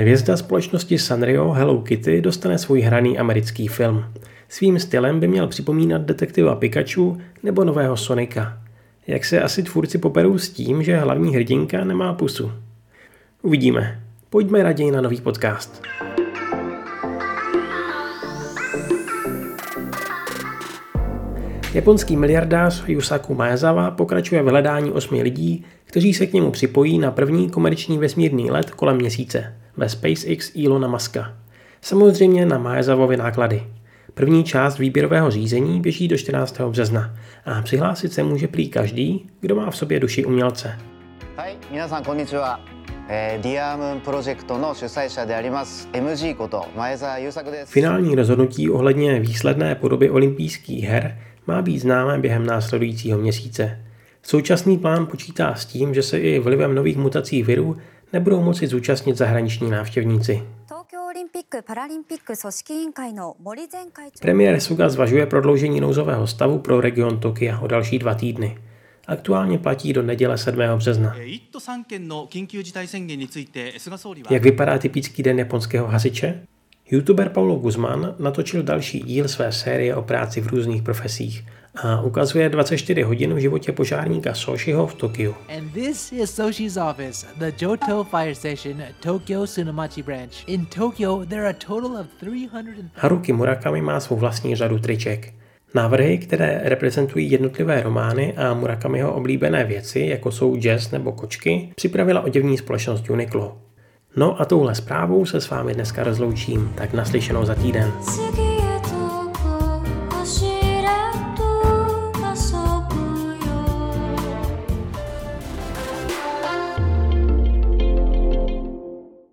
Hvězda společnosti Sanrio Hello Kitty dostane svůj hraný americký film. Svým stylem by měl připomínat detektiva Pikachu nebo nového Sonika. Jak se asi tvůrci poperou s tím, že hlavní hrdinka nemá pusu? Uvidíme. Pojďme raději na nový podcast. Japonský miliardář Yusaku Maezawa pokračuje v hledání osmi lidí, kteří se k němu připojí na první komerční vesmírný let kolem měsíce ve SpaceX Elona Muska. Samozřejmě na Maezavovy náklady. První část výběrového řízení běží do 14. března a přihlásit se může prý každý, kdo má v sobě duši umělce. Hej, Finální rozhodnutí ohledně výsledné podoby olympijských her má být známé během následujícího měsíce. Současný plán počítá s tím, že se i vlivem nových mutací virů nebudou moci zúčastnit zahraniční návštěvníci. Premiér Suga zvažuje prodloužení nouzového stavu pro region Tokia o další dva týdny. Aktuálně platí do neděle 7. března. Jak vypadá typický den japonského hasiče? YouTuber Paulo Guzman natočil další díl své série o práci v různých profesích a ukazuje 24 hodin v životě požárníka Soshiho v Tokiu. And this is Soshi's office, the Johto Fire Station, Tokyo Tsunamachi Branch. In Tokyo there are a total of 300 Haruki Murakami má svou vlastní řadu triček. Návrhy, které reprezentují jednotlivé romány a Murakamiho oblíbené věci, jako jsou jazz nebo kočky, připravila oděvní společnost Uniqlo. No a touhle zprávou se s vámi dneska rozloučím, tak naslyšenou za týden.